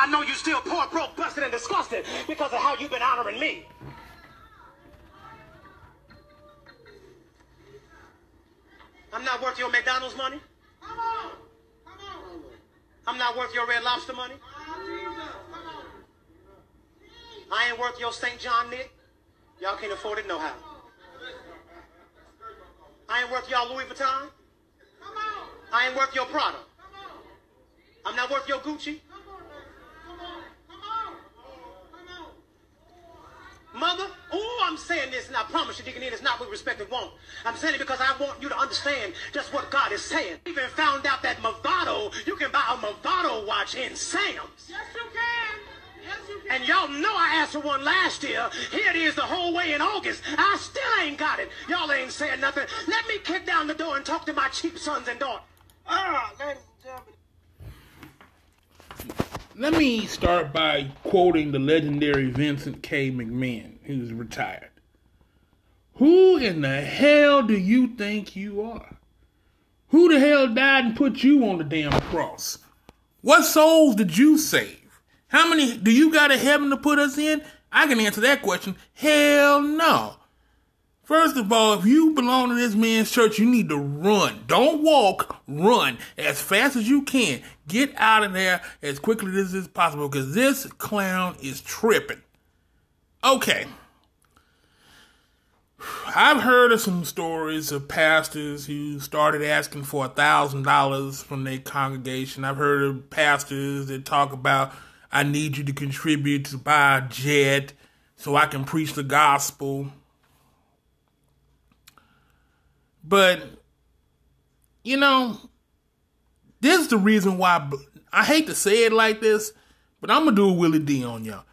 I know you still poor, broke, busted, and disgusted because of how you've been honoring me. I'm not worth your McDonald's money. Come on. Come on. I'm not worth your Red Lobster money. Ah, Come on. I ain't worth your St. John knit. Y'all can't afford it no how. I ain't worth y'all Louis Vuitton. Come on. I ain't worth your Prada. Come on. I'm not worth your Gucci. Come on. Come on. Come on. Come on. Mother, oh, I'm saying this, and I promise you, Deacon it's not with respect and want. I'm saying it because I want you to understand just what God is saying. I even found out that Movado, you can buy a Movado watch in Sam's. Yes, you can. Yes, you can. And y'all know I asked for one last year. Here it is the whole way in August. I still ain't got it. Y'all ain't saying nothing. Let me kick down the door and talk to my cheap sons and daughters. Ah, ladies and gentlemen. Let me start by quoting the legendary Vincent K. McMahon, who's retired. Who in the hell do you think you are? Who the hell died and put you on the damn cross? What souls did you save? How many do you got a heaven to put us in? I can answer that question. Hell no. First of all, if you belong to this man's church, you need to run. Don't walk, run as fast as you can. Get out of there as quickly as is possible because this clown is tripping. Okay. I've heard of some stories of pastors who started asking for a thousand dollars from their congregation. I've heard of pastors that talk about, I need you to contribute to buy a jet so I can preach the gospel. But, you know, this is the reason why I hate to say it like this, but I'm gonna do a Willie D on y'all.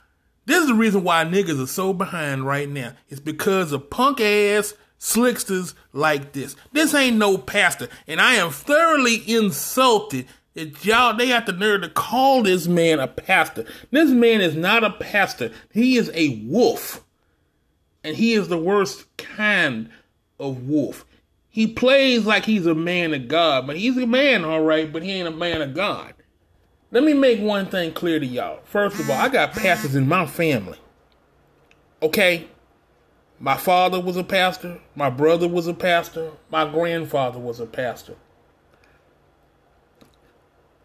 This is the reason why niggas are so behind right now. It's because of punk ass slicksters like this. This ain't no pastor, and I am thoroughly insulted that y'all they got the nerve to call this man a pastor. This man is not a pastor. He is a wolf, and he is the worst kind of wolf. He plays like he's a man of God, but he's a man, all right, but he ain't a man of God. Let me make one thing clear to y'all. First of all, I got pastors in my family. Okay? My father was a pastor, my brother was a pastor, my grandfather was a pastor.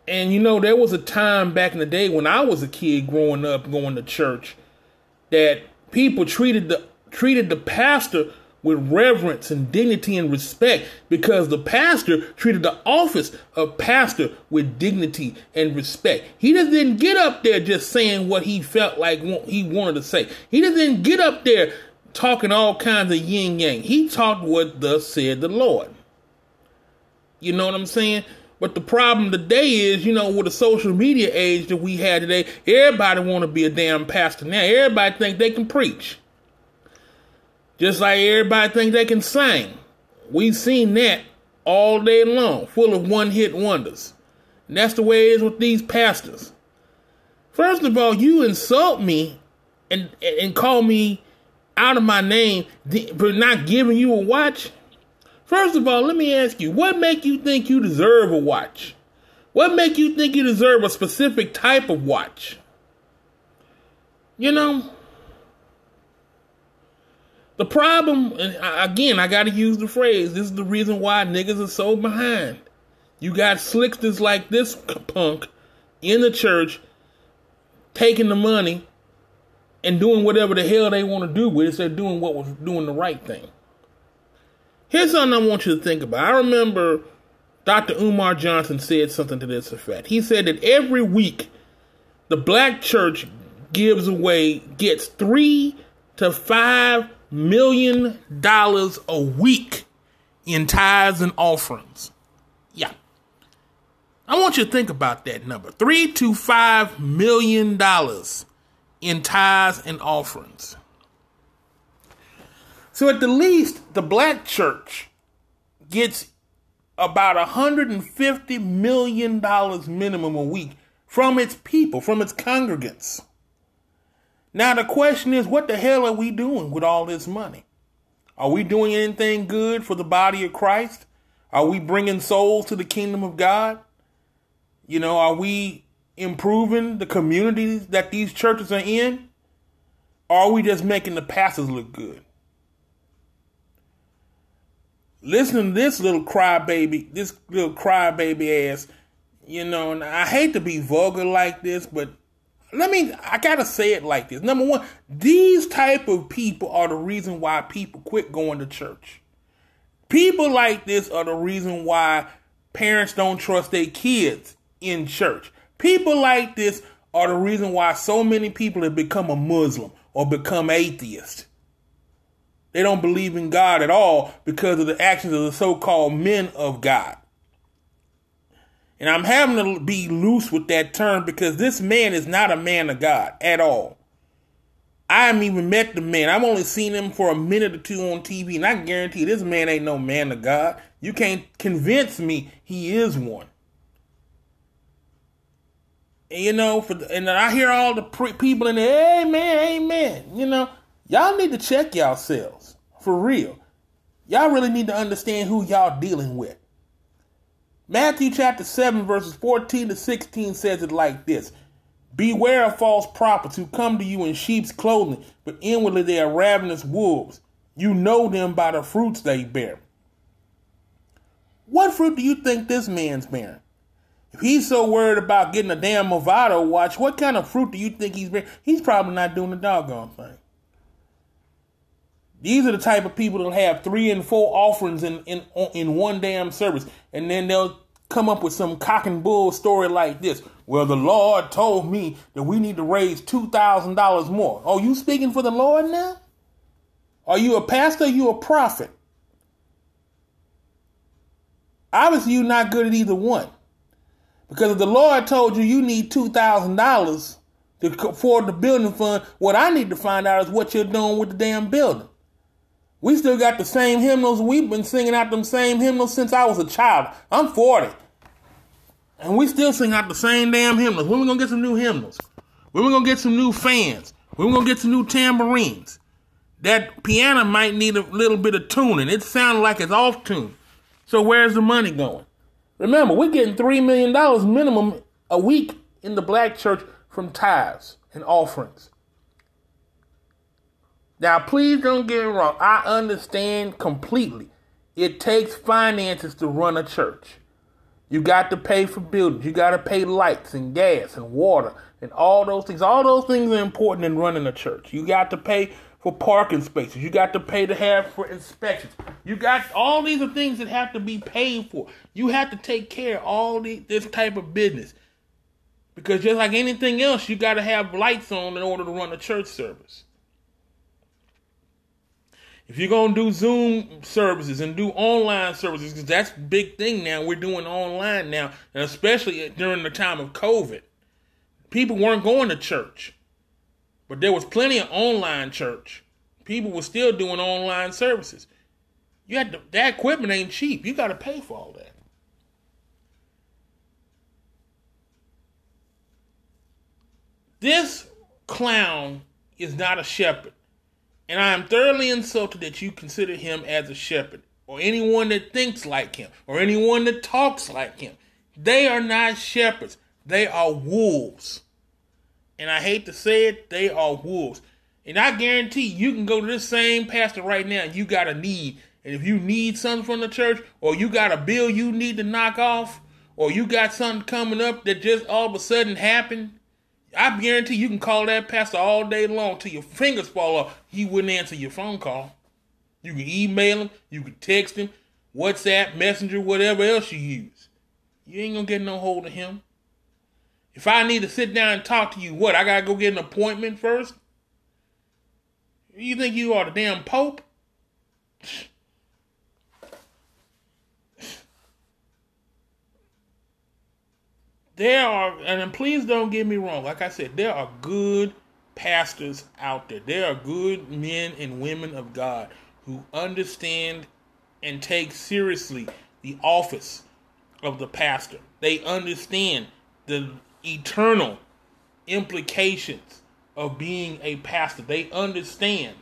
And you know, there was a time back in the day when I was a kid growing up going to church that people treated the treated the pastor with reverence and dignity and respect because the pastor treated the office of pastor with dignity and respect. He didn't get up there just saying what he felt like he wanted to say. He didn't get up there talking all kinds of yin yang. He talked what thus said the Lord. You know what I'm saying? But the problem today is, you know, with the social media age that we had today, everybody want to be a damn pastor now. Everybody think they can preach. Just like everybody thinks they can sing. We've seen that all day long, full of one hit wonders. And that's the way it is with these pastors. First of all, you insult me and and call me out of my name for not giving you a watch. First of all, let me ask you, what make you think you deserve a watch? What make you think you deserve a specific type of watch? You know, the problem, again, I got to use the phrase. This is the reason why niggas are so behind. You got slicksters like this punk in the church taking the money and doing whatever the hell they want to do with it. They're doing what was doing the right thing. Here's something I want you to think about. I remember Dr. Umar Johnson said something to this effect. He said that every week the black church gives away, gets three to five million dollars a week in tithes and offerings. Yeah. I want you to think about that number. Three to five million dollars in tithes and offerings. So at the least, the black church gets about $150 million minimum a week from its people, from its congregants. Now the question is, what the hell are we doing with all this money? Are we doing anything good for the body of Christ? Are we bringing souls to the kingdom of God? You know, are we improving the communities that these churches are in? Or are we just making the pastors look good? Listen to this little crybaby, this little crybaby ass, you know, and I hate to be vulgar like this, but let me I gotta say it like this. Number one, these type of people are the reason why people quit going to church. People like this are the reason why parents don't trust their kids in church. People like this are the reason why so many people have become a Muslim or become atheist. They don't believe in God at all because of the actions of the so called men of God. And I'm having to be loose with that term because this man is not a man of God at all. I haven't even met the man. I've only seen him for a minute or two on TV, and I guarantee this man ain't no man of God. You can't convince me he is one. And, you know, for the, and I hear all the pre- people in there, amen, amen. You know, y'all need to check yourselves for real. Y'all really need to understand who y'all dealing with. Matthew chapter 7, verses 14 to 16 says it like this Beware of false prophets who come to you in sheep's clothing, but inwardly they are ravenous wolves. You know them by the fruits they bear. What fruit do you think this man's bearing? If he's so worried about getting a damn Movado watch, what kind of fruit do you think he's bearing? He's probably not doing the doggone thing. These are the type of people that'll have three and four offerings in, in, in one damn service. And then they'll come up with some cock and bull story like this. Well, the Lord told me that we need to raise $2,000 more. Are you speaking for the Lord now? Are you a pastor? Are you a prophet? Obviously, you're not good at either one. Because if the Lord told you you need $2,000 to afford the building fund, what I need to find out is what you're doing with the damn building. We still got the same hymnals. We've been singing out them same hymnals since I was a child. I'm 40. And we still sing out the same damn hymnals. When we gonna get some new hymnals? When we gonna get some new fans? When we gonna get some new tambourines? That piano might need a little bit of tuning. It sounds like it's off tune. So where's the money going? Remember, we're getting $3 million minimum a week in the black church from tithes and offerings. Now, please don't get me wrong. I understand completely. It takes finances to run a church. You got to pay for buildings. You got to pay lights and gas and water and all those things. All those things are important in running a church. You got to pay for parking spaces. You got to pay to have for inspections. You got all these are things that have to be paid for. You have to take care of all the, this type of business. Because just like anything else, you got to have lights on in order to run a church service. If you're gonna do Zoom services and do online services, because that's big thing now. We're doing online now, and especially during the time of COVID, people weren't going to church, but there was plenty of online church. People were still doing online services. You had to, that equipment ain't cheap. You got to pay for all that. This clown is not a shepherd. And I am thoroughly insulted that you consider him as a shepherd, or anyone that thinks like him, or anyone that talks like him. They are not shepherds, they are wolves. And I hate to say it, they are wolves. And I guarantee you can go to this same pastor right now and you got a need. And if you need something from the church, or you got a bill you need to knock off, or you got something coming up that just all of a sudden happened, I guarantee you can call that pastor all day long till your fingers fall off. He wouldn't answer your phone call. You can email him, you can text him, WhatsApp, Messenger, whatever else you use. You ain't gonna get no hold of him. If I need to sit down and talk to you, what? I gotta go get an appointment first? You think you are the damn Pope? There are, and please don't get me wrong. Like I said, there are good pastors out there. There are good men and women of God who understand and take seriously the office of the pastor. They understand the eternal implications of being a pastor. They understand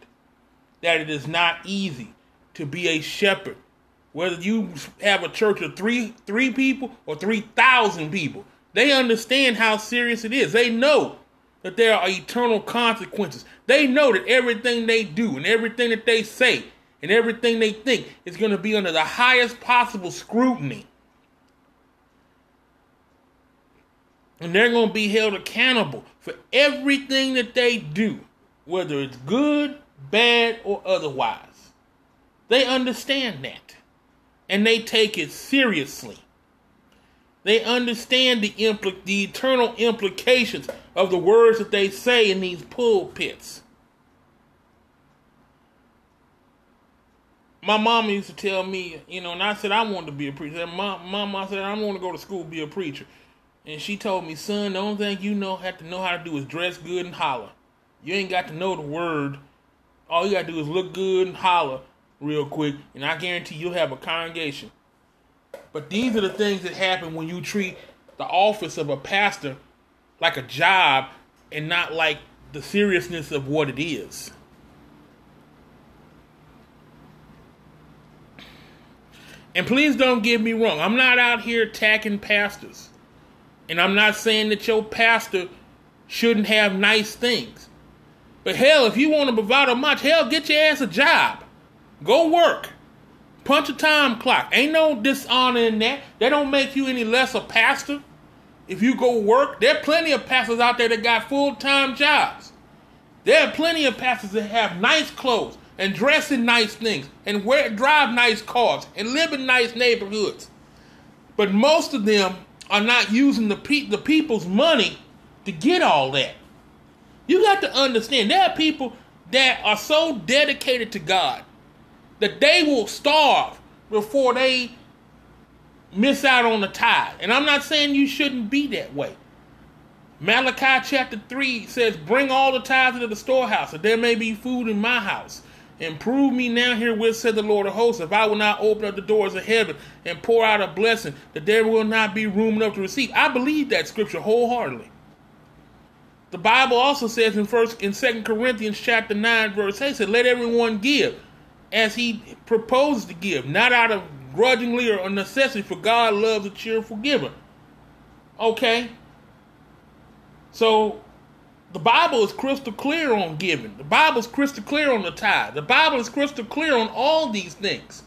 that it is not easy to be a shepherd. Whether you have a church of three three people or three thousand people, They understand how serious it is. They know that there are eternal consequences. They know that everything they do and everything that they say and everything they think is going to be under the highest possible scrutiny. And they're going to be held accountable for everything that they do, whether it's good, bad, or otherwise. They understand that. And they take it seriously. They understand the, impl- the eternal implications of the words that they say in these pulpits. My mama used to tell me, you know, and I said I wanted to be a preacher. Mom, mom, I said I want to go to school be a preacher. And she told me, son, the only thing you know have to know how to do is dress good and holler. You ain't got to know the word. All you got to do is look good and holler real quick, and I guarantee you'll have a congregation. But these are the things that happen when you treat the office of a pastor like a job and not like the seriousness of what it is. And please don't get me wrong. I'm not out here attacking pastors. And I'm not saying that your pastor shouldn't have nice things. But hell, if you want to provide a much, hell, get your ass a job. Go work. Punch a time clock. Ain't no dishonor in that. That don't make you any less a pastor. If you go work, there are plenty of pastors out there that got full time jobs. There are plenty of pastors that have nice clothes and dress in nice things and wear drive nice cars and live in nice neighborhoods. But most of them are not using the pe- the people's money to get all that. You got to understand there are people that are so dedicated to God that they will starve before they miss out on the tithe. And I'm not saying you shouldn't be that way. Malachi chapter 3 says, Bring all the tithes into the storehouse, that there may be food in my house. And prove me now herewith, said the Lord of hosts, if I will not open up the doors of heaven and pour out a blessing, that there will not be room enough to receive. I believe that scripture wholeheartedly. The Bible also says in first in Second Corinthians chapter 9, verse 8, said, Let everyone give as he proposes to give, not out of grudgingly or necessity, for God loves a cheerful giver. Okay? So the Bible is crystal clear on giving. The Bible is crystal clear on the tithe. The Bible is crystal clear on all these things.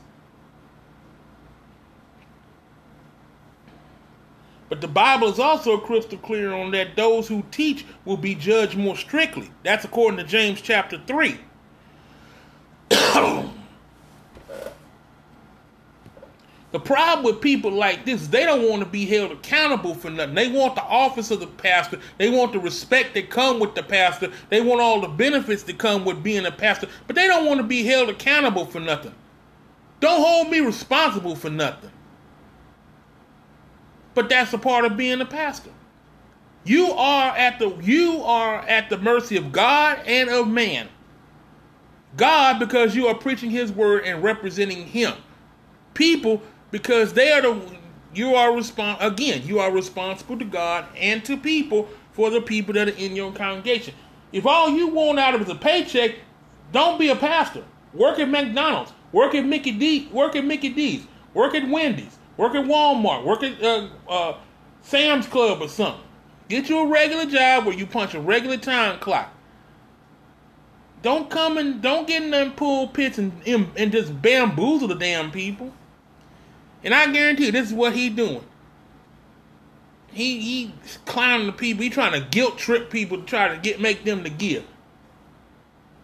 But the Bible is also crystal clear on that those who teach will be judged more strictly. That's according to James chapter 3. The problem with people like this, they don't want to be held accountable for nothing. They want the office of the pastor. They want the respect that come with the pastor. They want all the benefits that come with being a pastor, but they don't want to be held accountable for nothing. Don't hold me responsible for nothing. But that's a part of being a pastor. You are at the you are at the mercy of God and of man. God because you are preaching his word and representing him. People because they are the you are respon again you are responsible to God and to people for the people that are in your congregation. If all you want out of is a paycheck, don't be a pastor. Work at McDonald's, work at Mickey D, work at Mickey D's, work at Wendy's, work at Walmart, work at uh, uh, Sam's Club or something. Get you a regular job where you punch a regular time clock. Don't come and don't get in them pulpits and, and just bamboozle the damn people. And I guarantee you, this is what he doing. He he clowning the people. He trying to guilt trip people to try to get make them to give.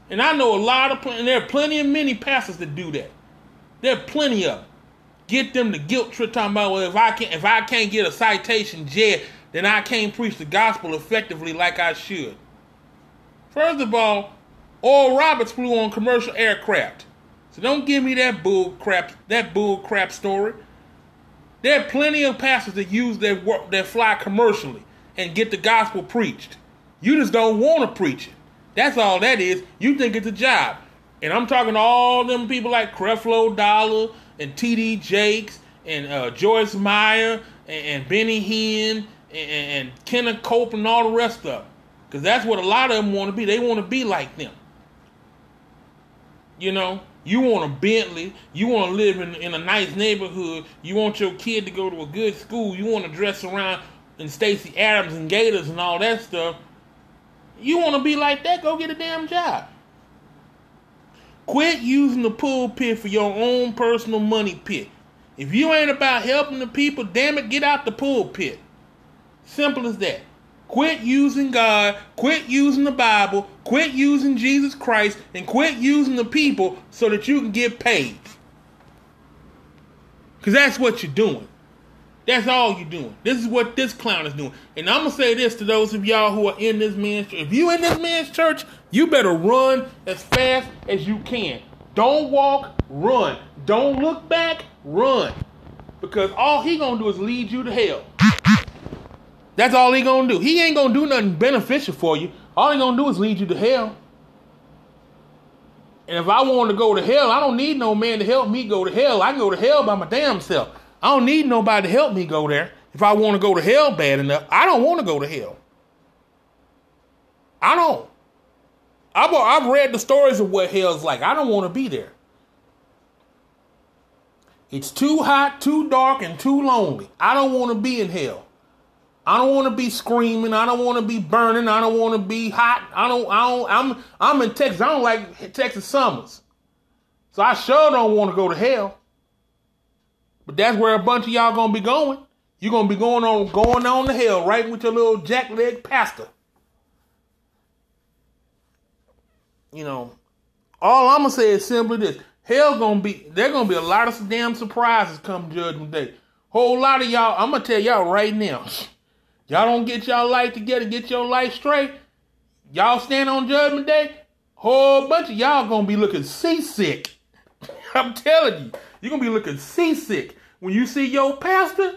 And I know a lot of and there are plenty of many pastors that do that. There are plenty of them. Get them to guilt trip talking about well if I can't if I can't get a citation jet, then I can't preach the gospel effectively like I should. First of all, Oral Roberts flew on commercial aircraft. So don't give me that bull crap that bull crap story. There are plenty of pastors that use their work, that fly commercially and get the gospel preached. You just don't want to preach it. That's all that is. You think it's a job. And I'm talking to all them people like Creflo Dollar and T.D. Jakes and uh, Joyce Meyer and, and Benny Hinn and, and Kenneth Cope and all the rest of them. Because that's what a lot of them want to be. They want to be like them. You know? You want a Bentley. You want to live in, in a nice neighborhood. You want your kid to go to a good school. You want to dress around and Stacy Adams and Gators and all that stuff. You want to be like that? Go get a damn job. Quit using the pulpit for your own personal money pit. If you ain't about helping the people, damn it, get out the pulpit. Simple as that. Quit using God, quit using the Bible, quit using Jesus Christ, and quit using the people so that you can get paid. Because that's what you're doing. That's all you're doing. This is what this clown is doing. And I'm gonna say this to those of y'all who are in this man's church. If you in this man's church, you better run as fast as you can. Don't walk, run. Don't look back, run. Because all he gonna do is lead you to hell. That's all he gonna do. He ain't gonna do nothing beneficial for you. All he gonna do is lead you to hell. And if I want to go to hell, I don't need no man to help me go to hell. I can go to hell by my damn self. I don't need nobody to help me go there. If I want to go to hell bad enough, I don't want to go to hell. I don't. I've, I've read the stories of what hell's like. I don't want to be there. It's too hot, too dark, and too lonely. I don't want to be in hell. I don't want to be screaming. I don't want to be burning. I don't want to be hot. I don't. I don't. I'm. I'm in Texas. I don't like Texas summers, so I sure don't want to go to hell. But that's where a bunch of y'all gonna be going. You're gonna be going on going on to hell right with your little jackleg pastor. You know, all I'm gonna say is simply this: Hell gonna be there gonna be a lot of damn surprises come Judgment Day. Whole lot of y'all. I'm gonna tell y'all right now. Y'all don't get y'all life together, get your life straight. Y'all stand on Judgment Day. Whole bunch of y'all gonna be looking seasick. I'm telling you, you're gonna be looking seasick when you see your pastor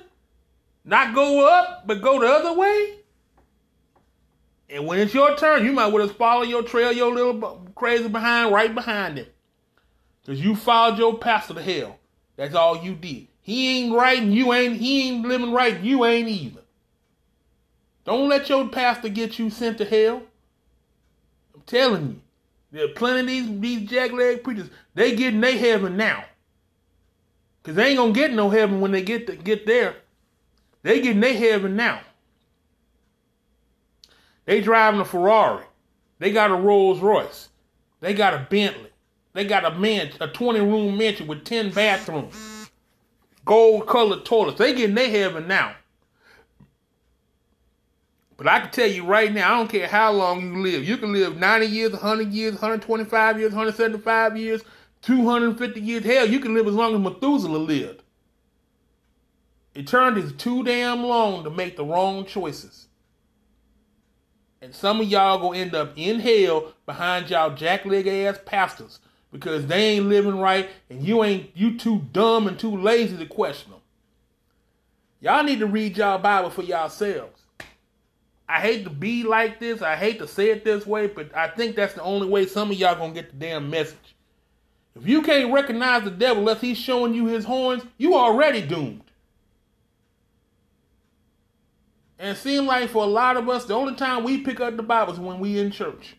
not go up, but go the other way. And when it's your turn, you might well just follow your trail, your little crazy behind, right behind it. Because you followed your pastor to hell. That's all you did. He ain't right and you ain't, he ain't living right and you ain't either. Don't let your pastor get you sent to hell. I'm telling you. There are plenty of these, these jackleg preachers. They getting their heaven now. Because they ain't going to get no heaven when they get to, get there. They getting their heaven now. They driving a Ferrari. They got a Rolls Royce. They got a Bentley. They got a man, a 20 room mansion with 10 bathrooms. Gold colored toilets. They getting their heaven now. But I can tell you right now, I don't care how long you live. You can live 90 years, 100 years, 125 years, 175 years, 250 years. Hell, you can live as long as Methuselah lived. Eternity is too damn long to make the wrong choices. And some of y'all gonna end up in hell behind y'all jackleg ass pastors because they ain't living right and you ain't you too dumb and too lazy to question them. Y'all need to read y'all Bible for yourselves. I hate to be like this, I hate to say it this way, but I think that's the only way some of y'all gonna get the damn message. If you can't recognize the devil unless he's showing you his horns, you already doomed. And it seems like for a lot of us, the only time we pick up the Bible is when we in church.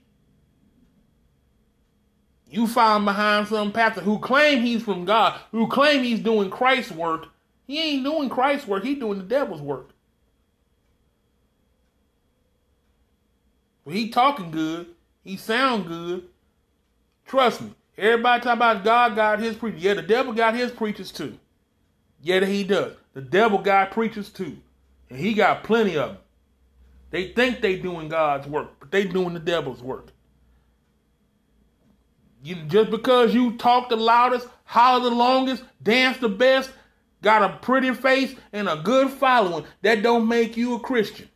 You find behind some pastor who claim he's from God, who claim he's doing Christ's work. He ain't doing Christ's work, he's doing the devil's work. He talking good, he sound good. Trust me, everybody talk about God got his preachers. Yeah, the devil got his preachers too. Yeah, he does. The devil got preachers too. And he got plenty of them. They think they doing God's work, but they doing the devil's work. You, just because you talk the loudest, holler the longest, dance the best, got a pretty face and a good following, that don't make you a Christian.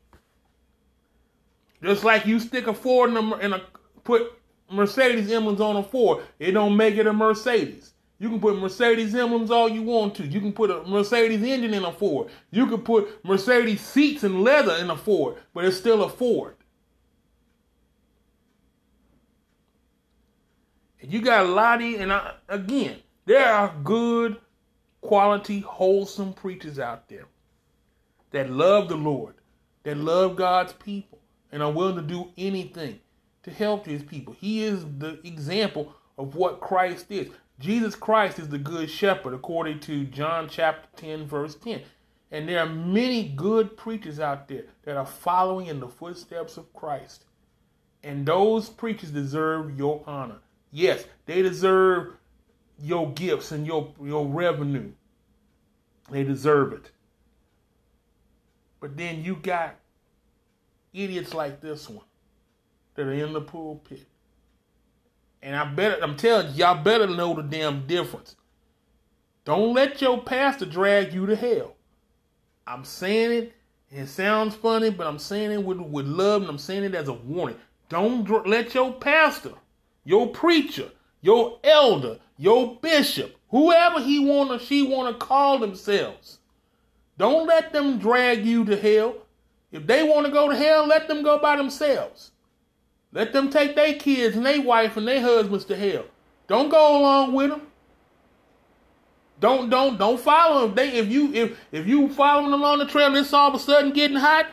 Just like you stick a Ford a, in a put Mercedes emblems on a Ford, it don't make it a Mercedes. You can put Mercedes emblems all you want to. You can put a Mercedes engine in a Ford. You can put Mercedes seats and leather in a Ford, but it's still a Ford. And you got a lot of, and I, again, there are good, quality, wholesome preachers out there that love the Lord, that love God's people, and are willing to do anything to help his people. He is the example of what Christ is. Jesus Christ is the good shepherd, according to John chapter 10, verse 10. And there are many good preachers out there that are following in the footsteps of Christ. And those preachers deserve your honor. Yes, they deserve your gifts and your, your revenue. They deserve it. But then you got idiots like this one that are in the pulpit. And I better I'm telling you, y'all better know the damn difference. Don't let your pastor drag you to hell. I'm saying it, it sounds funny, but I'm saying it with, with love and I'm saying it as a warning. Don't dr- let your pastor, your preacher, your elder, your bishop, whoever he want or she want to call themselves, don't let them drag you to hell. If they want to go to hell, let them go by themselves. Let them take their kids and their wife and their husbands to hell. Don't go along with them. Don't don't don't follow them. They if you if if you following along the trail, it's all of a sudden getting hot.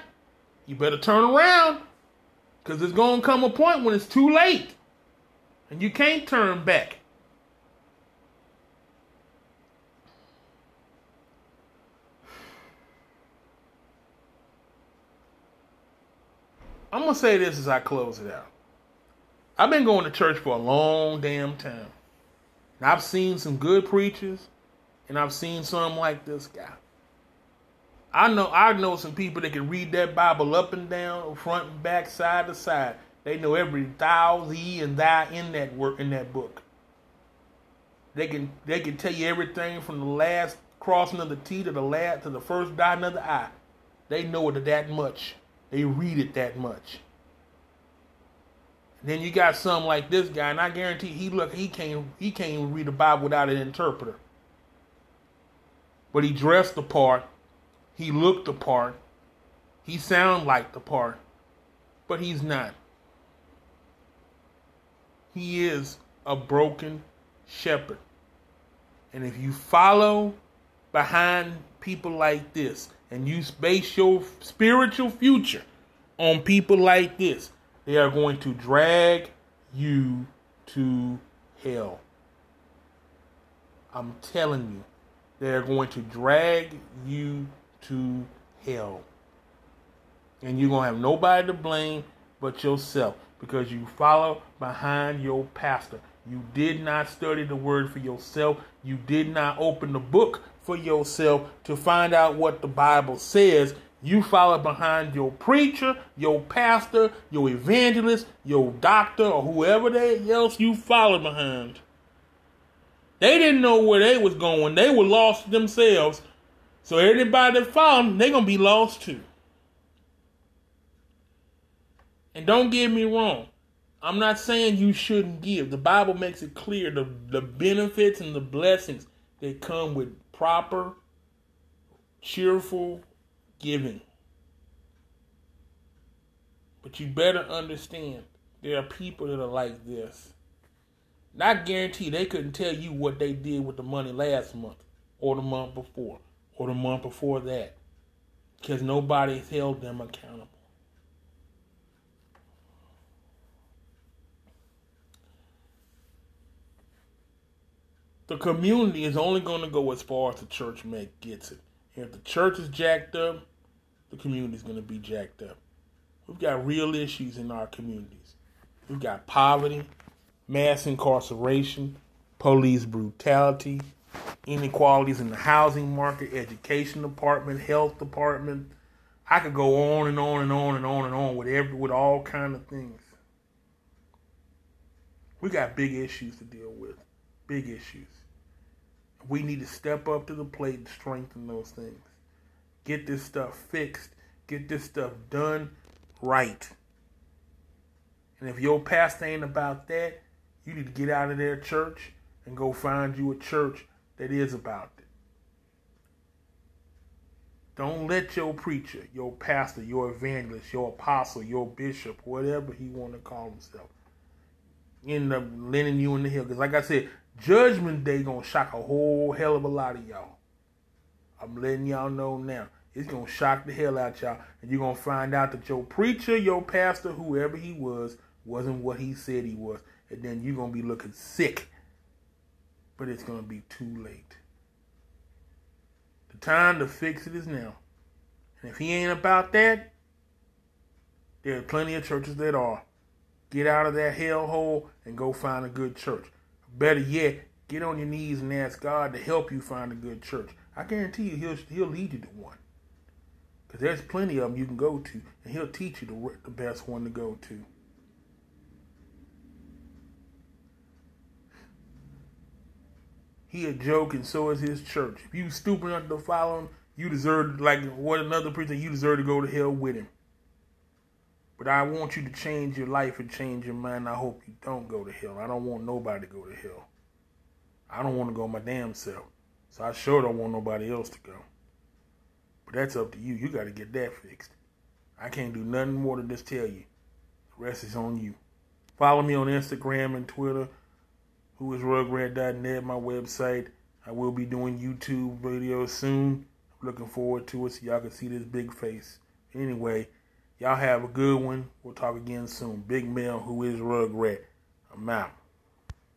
You better turn around, cause it's gonna come a point when it's too late, and you can't turn back. I'm gonna say this as I close it out. I've been going to church for a long damn time. And I've seen some good preachers, and I've seen some like this guy. I know I know some people that can read that Bible up and down, front and back, side to side. They know every thou, thee, and thy in that work in that book. They can they can tell you everything from the last crossing of the T to the last to the first dot of the I. They know it that much. They read it that much. Then you got some like this guy, and I guarantee he look he can't he can't even read the Bible without an interpreter. But he dressed the part, he looked the part, he sound like the part, but he's not. He is a broken shepherd. And if you follow behind people like this and you base your spiritual future on people like this, they are going to drag you to hell. I'm telling you, they're going to drag you to hell. And you're going to have nobody to blame but yourself because you follow behind your pastor. You did not study the word for yourself. You did not open the book for yourself to find out what the Bible says. You follow behind your preacher, your pastor, your evangelist, your doctor, or whoever they else you follow behind. They didn't know where they was going. They were lost themselves. So anybody that followed them, they're gonna be lost too. And don't get me wrong. I'm not saying you shouldn't give. The Bible makes it clear the, the benefits and the blessings that come with proper, cheerful giving. But you better understand there are people that are like this. Not guarantee they couldn't tell you what they did with the money last month or the month before or the month before that because nobody held them accountable. The community is only going to go as far as the church make gets it. if the church is jacked up, the community is going to be jacked up. We've got real issues in our communities. We've got poverty, mass incarceration, police brutality, inequalities in the housing market, education department, health department. I could go on and on and on and on and on with every with all kind of things. We got big issues to deal with. Big issues. We need to step up to the plate and strengthen those things. Get this stuff fixed. Get this stuff done right. And if your pastor ain't about that, you need to get out of their church and go find you a church that is about it. Don't let your preacher, your pastor, your evangelist, your apostle, your bishop, whatever he want to call himself, end up letting you in the hill. Because like I said, judgment day gonna shock a whole hell of a lot of y'all. I'm letting y'all know now. It's gonna shock the hell out y'all, and you're gonna find out that your preacher, your pastor, whoever he was, wasn't what he said he was, and then you're gonna be looking sick. But it's gonna be too late. The time to fix it is now. And if he ain't about that, there are plenty of churches that are. Get out of that hellhole and go find a good church. Better yet, get on your knees and ask God to help you find a good church. I guarantee you, he'll he'll lead you to one. Because there's plenty of them you can go to, and he'll teach you the, the best one to go to. He a joke, and so is his church. If you stupid enough to follow him, you deserve, like what another preacher, you deserve to go to hell with him. But I want you to change your life and change your mind. I hope you don't go to hell. I don't want nobody to go to hell. I don't want to go my damn self. So I sure don't want nobody else to go. But that's up to you. You got to get that fixed. I can't do nothing more than just tell you. The rest is on you. Follow me on Instagram and Twitter. Who is Rugrat.net, my website. I will be doing YouTube videos soon. Looking forward to it so y'all can see this big face. Anyway, y'all have a good one. We'll talk again soon. Big Mel, who is Rugrat. I'm out.